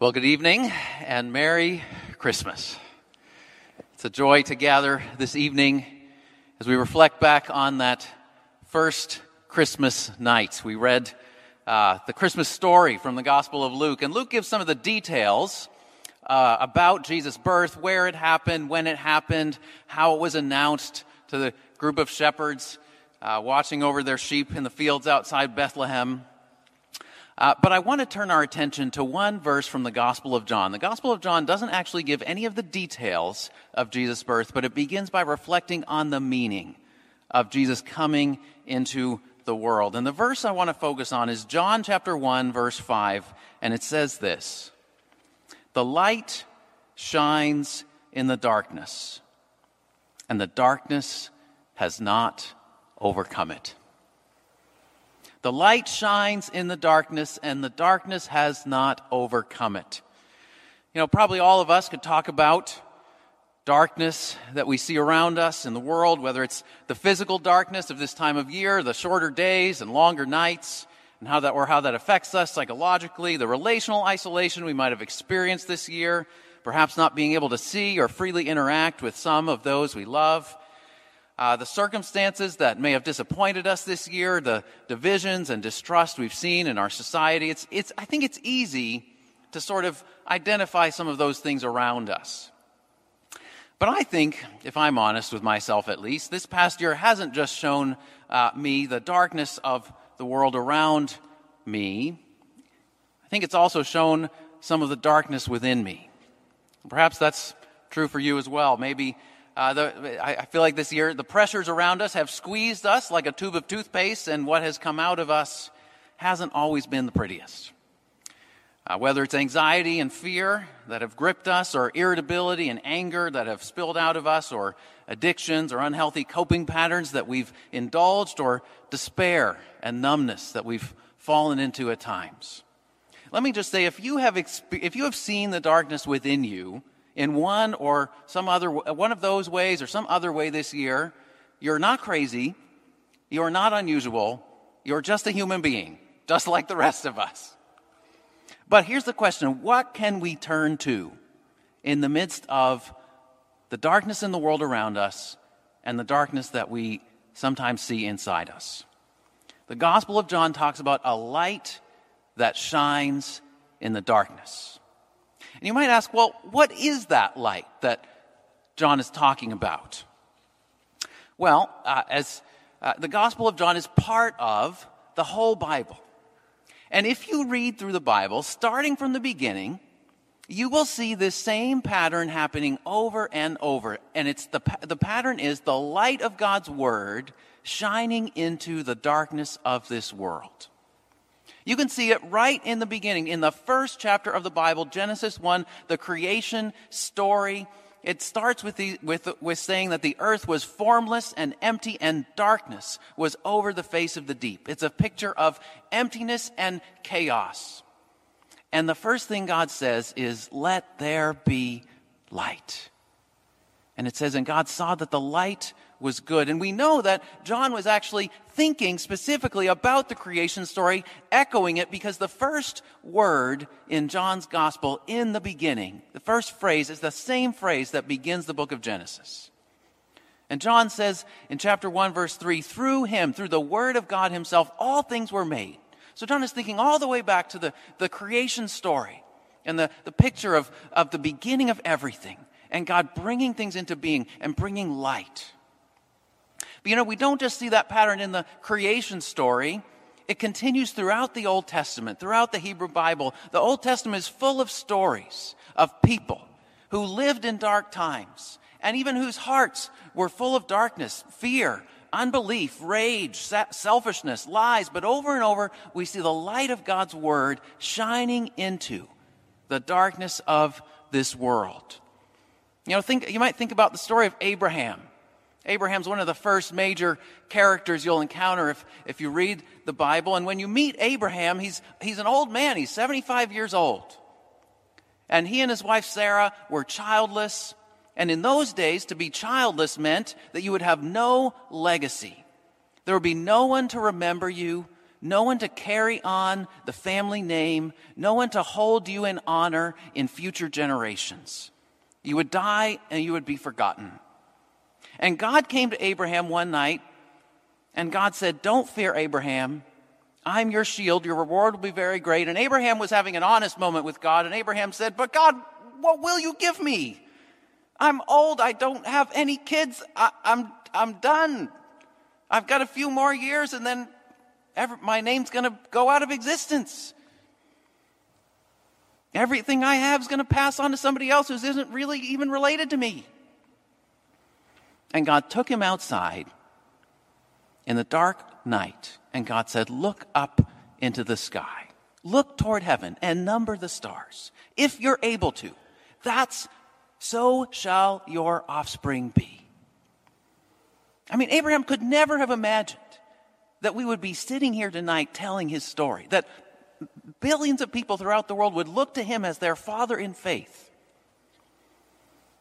Well, good evening and Merry Christmas. It's a joy to gather this evening as we reflect back on that first Christmas night. We read uh, the Christmas story from the Gospel of Luke, and Luke gives some of the details uh, about Jesus' birth, where it happened, when it happened, how it was announced to the group of shepherds uh, watching over their sheep in the fields outside Bethlehem. Uh, but I want to turn our attention to one verse from the Gospel of John. The Gospel of John doesn't actually give any of the details of Jesus' birth, but it begins by reflecting on the meaning of Jesus coming into the world. And the verse I want to focus on is John chapter 1, verse 5, and it says this The light shines in the darkness, and the darkness has not overcome it. The light shines in the darkness, and the darkness has not overcome it. You know, probably all of us could talk about darkness that we see around us in the world, whether it's the physical darkness of this time of year, the shorter days and longer nights, and how that, or how that affects us psychologically, the relational isolation we might have experienced this year, perhaps not being able to see or freely interact with some of those we love uh, the circumstances that may have disappointed us this year, the divisions and distrust we've seen in our society. It's, it's, I think it's easy to sort of identify some of those things around us. But I think, if I'm honest with myself at least, this past year hasn't just shown uh, me the darkness of the world around me. I think it's also shown some of the darkness within me. Perhaps that's true for you as well. Maybe uh, the, I, feel like this year the pressures around us have squeezed us like a tube of toothpaste, and what has come out of us hasn't always been the prettiest. Uh, whether it's anxiety and fear that have gripped us, or irritability and anger that have spilled out of us, or addictions or unhealthy coping patterns that we've indulged, or despair and numbness that we've fallen into at times. Let me just say if you have, exp- if you have seen the darkness within you, in one or some other one of those ways or some other way this year, you're not crazy, you're not unusual, you're just a human being, just like the rest of us. But here's the question what can we turn to in the midst of the darkness in the world around us and the darkness that we sometimes see inside us? The Gospel of John talks about a light that shines in the darkness. And you might ask, well, what is that light that John is talking about? Well, uh, as uh, the Gospel of John is part of the whole Bible. And if you read through the Bible, starting from the beginning, you will see this same pattern happening over and over. And it's the, the pattern is the light of God's Word shining into the darkness of this world. You can see it right in the beginning, in the first chapter of the Bible, Genesis 1, the creation story. It starts with, the, with, with saying that the earth was formless and empty, and darkness was over the face of the deep. It's a picture of emptiness and chaos. And the first thing God says is, Let there be light. And it says, And God saw that the light was good. And we know that John was actually thinking specifically about the creation story, echoing it because the first word in John's gospel in the beginning, the first phrase is the same phrase that begins the book of Genesis. And John says in chapter 1, verse 3, through him, through the word of God himself, all things were made. So John is thinking all the way back to the, the creation story and the, the picture of, of the beginning of everything and God bringing things into being and bringing light. But you know, we don't just see that pattern in the creation story. It continues throughout the Old Testament, throughout the Hebrew Bible. The Old Testament is full of stories of people who lived in dark times and even whose hearts were full of darkness, fear, unbelief, rage, selfishness, lies. But over and over, we see the light of God's word shining into the darkness of this world. You know, think, you might think about the story of Abraham. Abraham's one of the first major characters you'll encounter if, if you read the Bible. And when you meet Abraham, he's, he's an old man. He's 75 years old. And he and his wife Sarah were childless. And in those days, to be childless meant that you would have no legacy. There would be no one to remember you, no one to carry on the family name, no one to hold you in honor in future generations. You would die and you would be forgotten. And God came to Abraham one night, and God said, Don't fear, Abraham. I'm your shield. Your reward will be very great. And Abraham was having an honest moment with God, and Abraham said, But God, what will you give me? I'm old. I don't have any kids. I, am I'm, I'm done. I've got a few more years, and then my name's going to go out of existence. Everything I have is going to pass on to somebody else who isn't really even related to me. And God took him outside in the dark night, and God said, Look up into the sky, look toward heaven, and number the stars, if you're able to. That's so shall your offspring be. I mean, Abraham could never have imagined that we would be sitting here tonight telling his story, that billions of people throughout the world would look to him as their father in faith.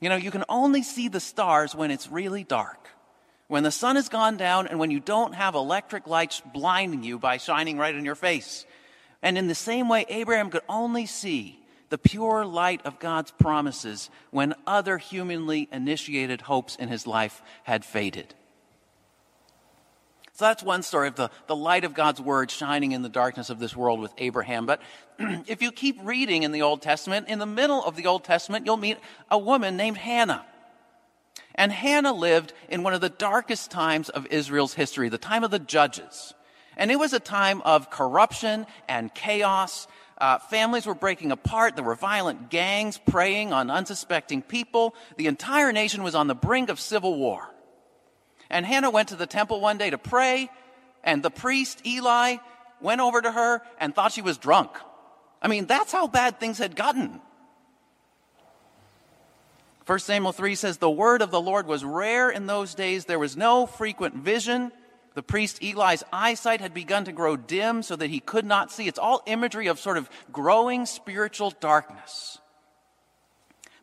You know, you can only see the stars when it's really dark, when the sun has gone down, and when you don't have electric lights blinding you by shining right in your face. And in the same way, Abraham could only see the pure light of God's promises when other humanly initiated hopes in his life had faded. So that's one story of the, the light of God's word shining in the darkness of this world with Abraham. But if you keep reading in the Old Testament, in the middle of the Old Testament, you'll meet a woman named Hannah. And Hannah lived in one of the darkest times of Israel's history, the time of the judges. And it was a time of corruption and chaos. Uh, families were breaking apart. There were violent gangs preying on unsuspecting people. The entire nation was on the brink of civil war. And Hannah went to the temple one day to pray, and the priest, Eli, went over to her and thought she was drunk. I mean, that's how bad things had gotten. 1 Samuel 3 says, The word of the Lord was rare in those days. There was no frequent vision. The priest Eli's eyesight had begun to grow dim so that he could not see. It's all imagery of sort of growing spiritual darkness.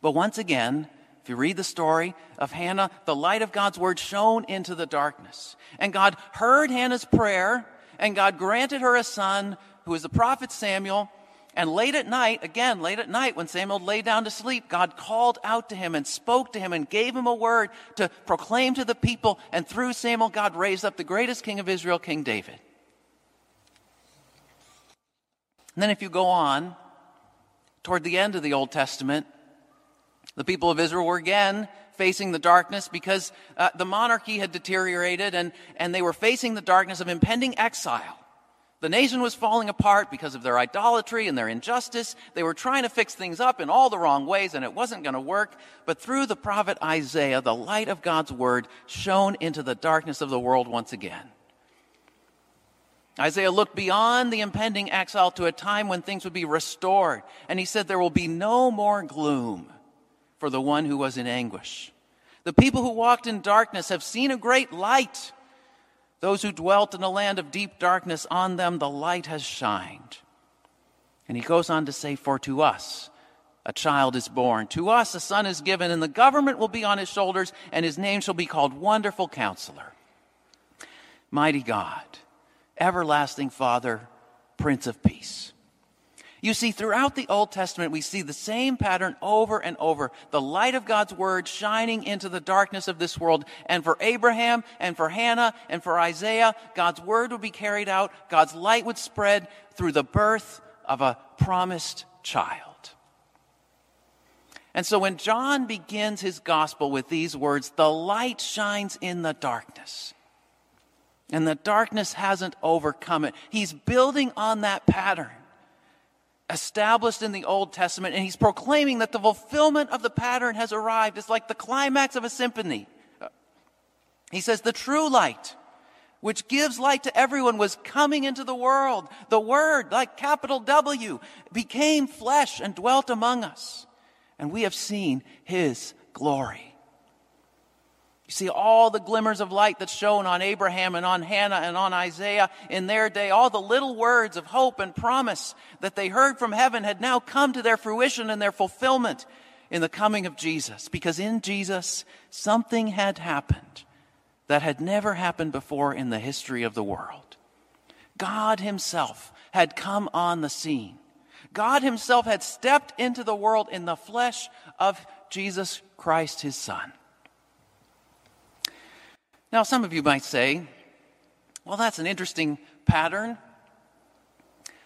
But once again, if you read the story of Hannah, the light of God's word shone into the darkness. And God heard Hannah's prayer, and God granted her a son who is the prophet Samuel. And late at night, again, late at night, when Samuel lay down to sleep, God called out to him and spoke to him and gave him a word to proclaim to the people. And through Samuel, God raised up the greatest king of Israel, King David. And then if you go on toward the end of the Old Testament, the people of Israel were again facing the darkness because uh, the monarchy had deteriorated and, and they were facing the darkness of impending exile. The nation was falling apart because of their idolatry and their injustice. They were trying to fix things up in all the wrong ways and it wasn't going to work. But through the prophet Isaiah, the light of God's word shone into the darkness of the world once again. Isaiah looked beyond the impending exile to a time when things would be restored. And he said, There will be no more gloom for the one who was in anguish. The people who walked in darkness have seen a great light. Those who dwelt in a land of deep darkness, on them the light has shined. And he goes on to say, For to us a child is born, to us a son is given, and the government will be on his shoulders, and his name shall be called Wonderful Counselor, Mighty God, Everlasting Father, Prince of Peace. You see, throughout the Old Testament, we see the same pattern over and over. The light of God's word shining into the darkness of this world. And for Abraham and for Hannah and for Isaiah, God's word would be carried out. God's light would spread through the birth of a promised child. And so when John begins his gospel with these words, the light shines in the darkness. And the darkness hasn't overcome it. He's building on that pattern established in the Old Testament, and he's proclaiming that the fulfillment of the pattern has arrived. It's like the climax of a symphony. He says, The true light, which gives light to everyone, was coming into the world. The Word, like capital W, became flesh and dwelt among us. And we have seen his glory. You see all the glimmers of light that's shown on Abraham and on Hannah and on Isaiah in their day, all the little words of hope and promise that they heard from heaven had now come to their fruition and their fulfillment in the coming of Jesus. Because in Jesus, something had happened that had never happened before in the history of the world. God Himself had come on the scene. God Himself had stepped into the world in the flesh of Jesus Christ, His Son. Now, some of you might say, well, that's an interesting pattern.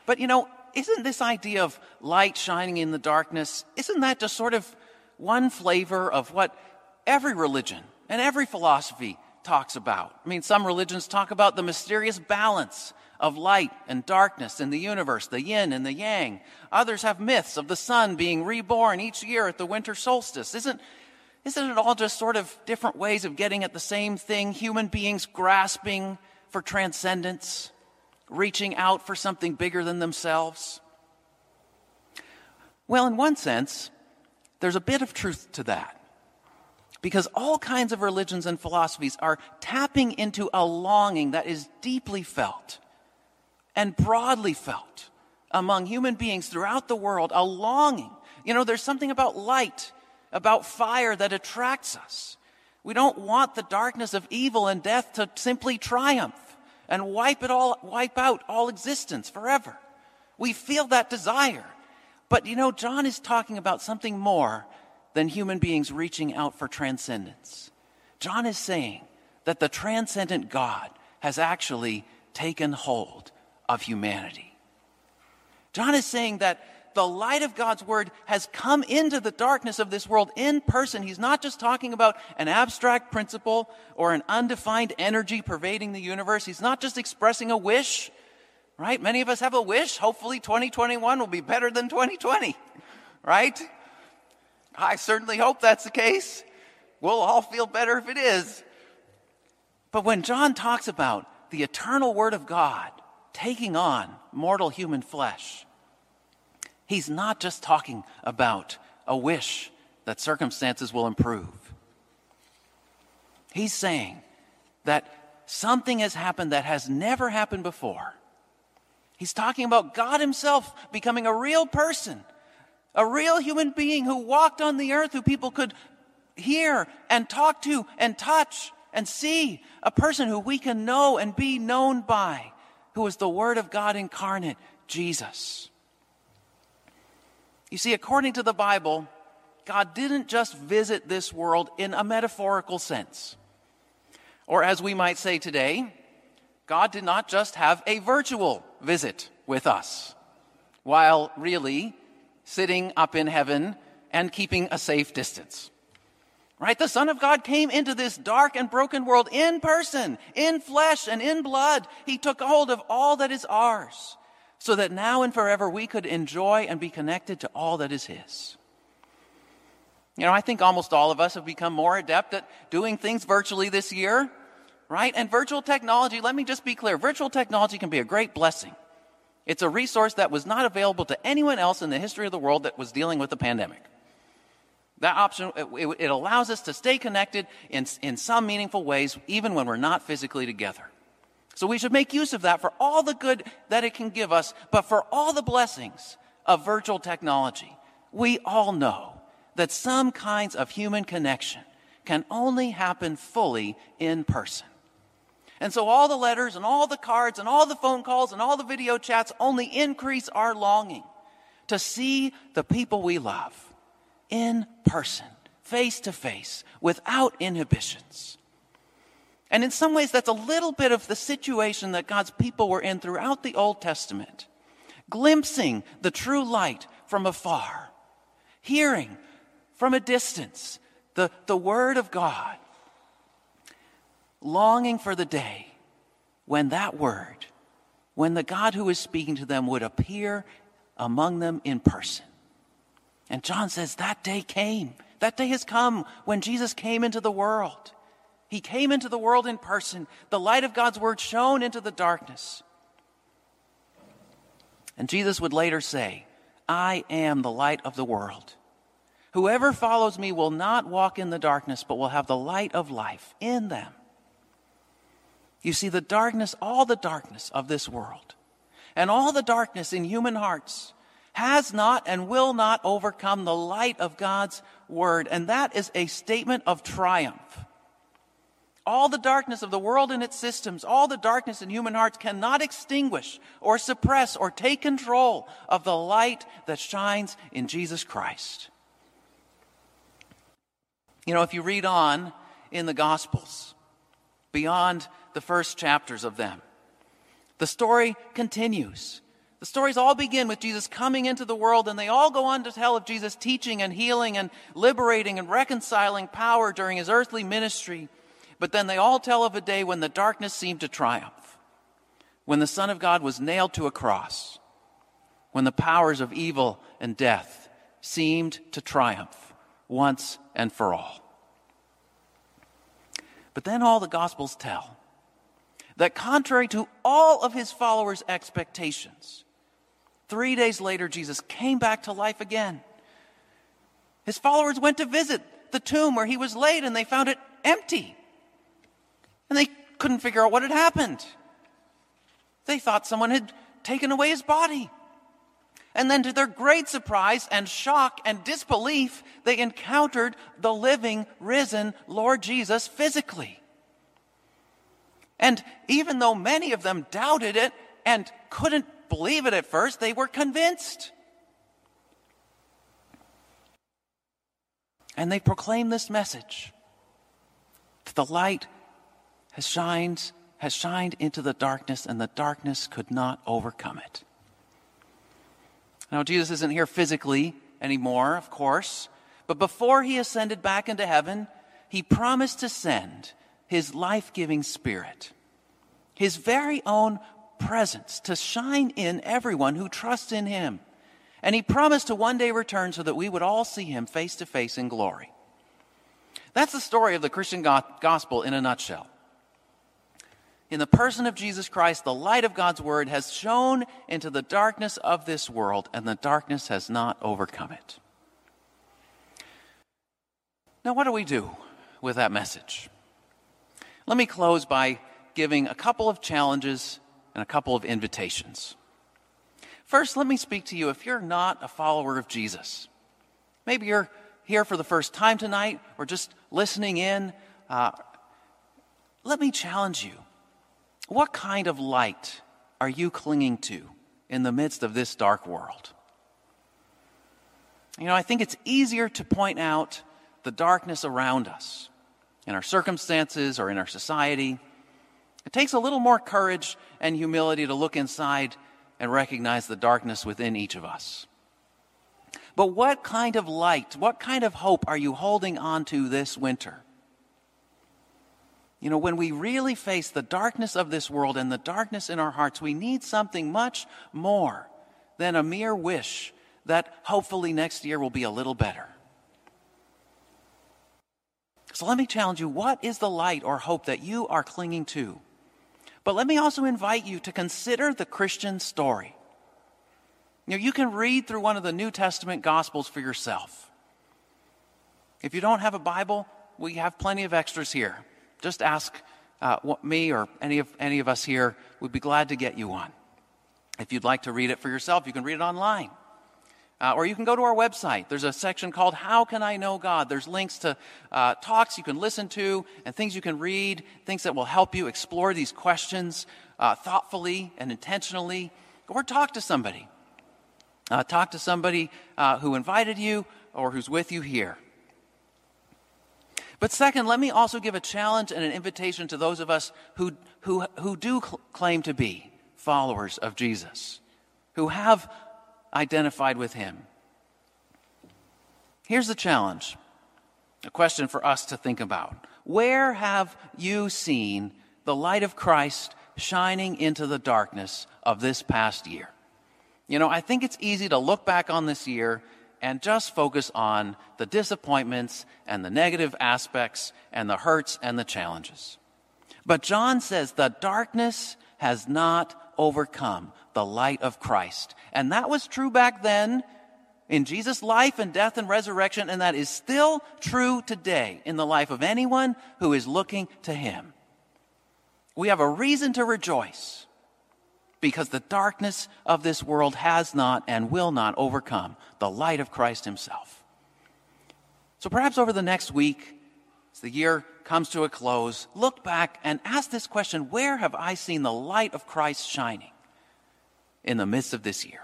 But you know, isn't this idea of light shining in the darkness, isn't that just sort of one flavor of what every religion and every philosophy talks about? I mean, some religions talk about the mysterious balance of light and darkness in the universe, the yin and the yang. Others have myths of the sun being reborn each year at the winter solstice. Isn't, isn't it all just sort of different ways of getting at the same thing? Human beings grasping for transcendence, reaching out for something bigger than themselves? Well, in one sense, there's a bit of truth to that. Because all kinds of religions and philosophies are tapping into a longing that is deeply felt and broadly felt among human beings throughout the world, a longing. You know, there's something about light, about fire that attracts us. We don't want the darkness of evil and death to simply triumph and wipe it all, wipe out all existence forever. We feel that desire. But you know, John is talking about something more than human beings reaching out for transcendence. John is saying that the transcendent God has actually taken hold of humanity. John is saying that the light of God's word has come into the darkness of this world in person. He's not just talking about an abstract principle or an undefined energy pervading the universe. He's not just expressing a wish, right? Many of us have a wish. Hopefully 2021 will be better than 2020, right? I certainly hope that's the case. We'll all feel better if it is. But when John talks about the eternal word of God, taking on mortal human flesh. He's not just talking about a wish that circumstances will improve. He's saying that something has happened that has never happened before. He's talking about God Himself becoming a real person, a real human being who walked on the earth, who people could hear and talk to and touch and see, a person who we can know and be known by who is the Word of God incarnate, Jesus. You see, according to the Bible, God didn't just visit this world in a metaphorical sense. Or as we might say today, God did not just have a virtual visit with us, while really sitting up in heaven and keeping a safe distance. Right? The Son of God came into this dark and broken world in person, in flesh and in blood. He took hold of all that is ours so that now and forever we could enjoy and be connected to all that is His. You know, I think almost all of us have become more adept at doing things virtually this year, right? And virtual technology, let me just be clear virtual technology can be a great blessing. It's a resource that was not available to anyone else in the history of the world that was dealing with the pandemic. That option, it, it allows us to stay connected in, in some meaningful ways, even when we're not physically together. So we should make use of that for all the good that it can give us, but for all the blessings of virtual technology. We all know that some kinds of human connection can only happen fully in person. And so all the letters and all the cards and all the phone calls and all the video chats only increase our longing to see the people we love in person, face to face, without inhibitions. And in some ways, that's a little bit of the situation that God's people were in throughout the Old Testament. Glimpsing the true light from afar, hearing from a distance the, the Word of God, longing for the day when that Word, when the God who is speaking to them would appear among them in person. And John says that day came. That day has come when Jesus came into the world. He came into the world in person. The light of God's word shone into the darkness. And Jesus would later say, I am the light of the world. Whoever follows me will not walk in the darkness, but will have the light of life in them. You see, the darkness, all the darkness of this world, and all the darkness in human hearts has not and will not overcome the light of God's word. And that is a statement of triumph. All the darkness of the world and its systems, all the darkness in human hearts cannot extinguish or suppress or take control of the light that shines in Jesus Christ. You know, if you read on in the Gospels, beyond the first chapters of them, the story continues. The stories all begin with Jesus coming into the world, and they all go on to tell of Jesus teaching and healing and liberating and reconciling power during his earthly ministry. But then they all tell of a day when the darkness seemed to triumph, when the Son of God was nailed to a cross, when the powers of evil and death seemed to triumph once and for all. But then all the Gospels tell that contrary to all of his followers' expectations, three days later, Jesus came back to life again. His followers went to visit the tomb where he was laid and they found it empty. And they couldn't figure out what had happened. They thought someone had taken away his body. And then, to their great surprise and shock and disbelief, they encountered the living, risen Lord Jesus physically. And even though many of them doubted it and couldn't believe it at first, they were convinced. And they proclaimed this message that the light has shined, has shined into the darkness, and the darkness could not overcome it. Now, Jesus isn't here physically anymore, of course, but before he ascended back into heaven, he promised to send his life giving spirit, his very own presence to shine in everyone who trusts in him. And he promised to one day return so that we would all see him face to face in glory. That's the story of the Christian gospel in a nutshell in the person of Jesus Christ, the light of God's word has shone into the darkness of this world, and the darkness has not overcome it. Now, what do we do with that message? Let me close by giving a couple of challenges and a couple of invitations. First, let me speak to you if you're not a follower of Jesus. Maybe you're here for the first time tonight or just listening in. Uh, let me challenge you what kind of light are you clinging to in the midst of this dark world? You know, I think it's easier to point out the darkness around us in our circumstances or in our society. It takes a little more courage and humility to look inside and recognize the darkness within each of us. But what kind of light, what kind of hope are you holding on to this winter? You know, when we really face the darkness of this world and the darkness in our hearts, we need something much more than a mere wish that hopefully next year will be a little better. So let me challenge you what is the light or hope that you are clinging to? But let me also invite you to consider the Christian story. You know, you can read through one of the New Testament Gospels for yourself. If you don't have a Bible, we have plenty of extras here just ask uh, what, me or any of, any of us here. We'd be glad to get you one. If you'd like to read it for yourself, you can read it online. Uh, or you can go to our website. There's a section called How Can I Know God? There's links to uh, talks you can listen to and things you can read, things that will help you explore these questions uh, thoughtfully and intentionally. Or talk to somebody. Uh, talk to somebody uh, who invited you or who's with you here. But second, let me also give a challenge and an invitation to those of us who, who, who do cl- claim to be followers of Jesus, who have identified with him. Here's the challenge a question for us to think about. Where have you seen the light of Christ shining into the darkness of this past year? You know, I think it's easy to look back on this year and just focus on the disappointments and the negative aspects and the hurts and the challenges. But John says the darkness has not overcome the light of Christ. And that was true back then in Jesus' life and death and resurrection, and that is still true today in the life of anyone who is looking to Him. We have a reason to rejoice because the darkness of this world has not and will not overcome the light of Christ Himself. So perhaps over the next week, as the year comes to a close, look back and ask this question Where have I seen the light of Christ shining in the midst of this year?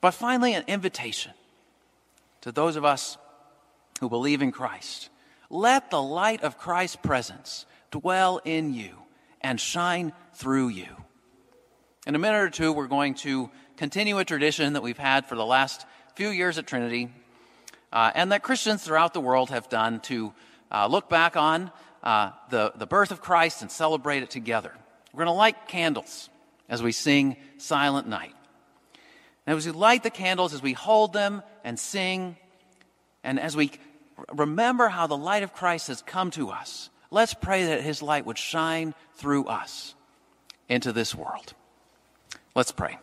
But finally, an invitation to those of us who believe in Christ. Let the light of Christ's presence dwell in you and shine through you. In a minute or two, we're going to continue a tradition that we've had for the last few years at Trinity uh, and that Christians throughout the world have done to uh, look back on uh, the, the birth of Christ and celebrate it together. We're going to light candles as we sing Silent Night. And as we light the candles, as we hold them and sing, and as we remember how the light of Christ has come to us, let's pray that his light would shine through us into this world. Let's pray.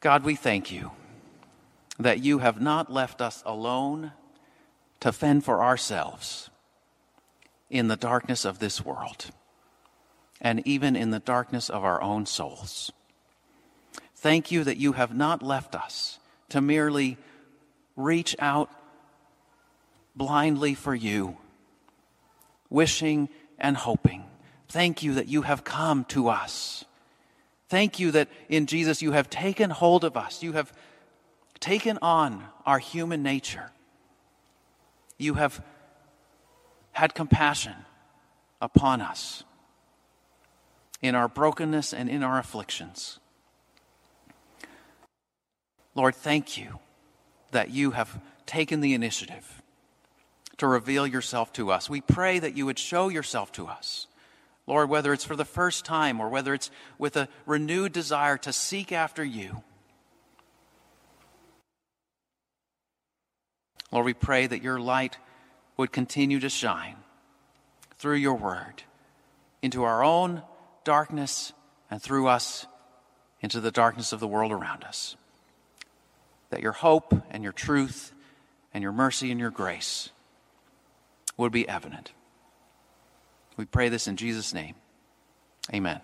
God, we thank you that you have not left us alone to fend for ourselves in the darkness of this world and even in the darkness of our own souls. Thank you that you have not left us to merely reach out blindly for you, wishing and hoping. Thank you that you have come to us. Thank you that in Jesus you have taken hold of us. You have taken on our human nature. You have had compassion upon us in our brokenness and in our afflictions. Lord, thank you that you have taken the initiative to reveal yourself to us. We pray that you would show yourself to us. Lord, whether it's for the first time or whether it's with a renewed desire to seek after you. Lord, we pray that your light would continue to shine through your word into our own darkness and through us into the darkness of the world around us. That your hope and your truth and your mercy and your grace would be evident. We pray this in Jesus' name. Amen.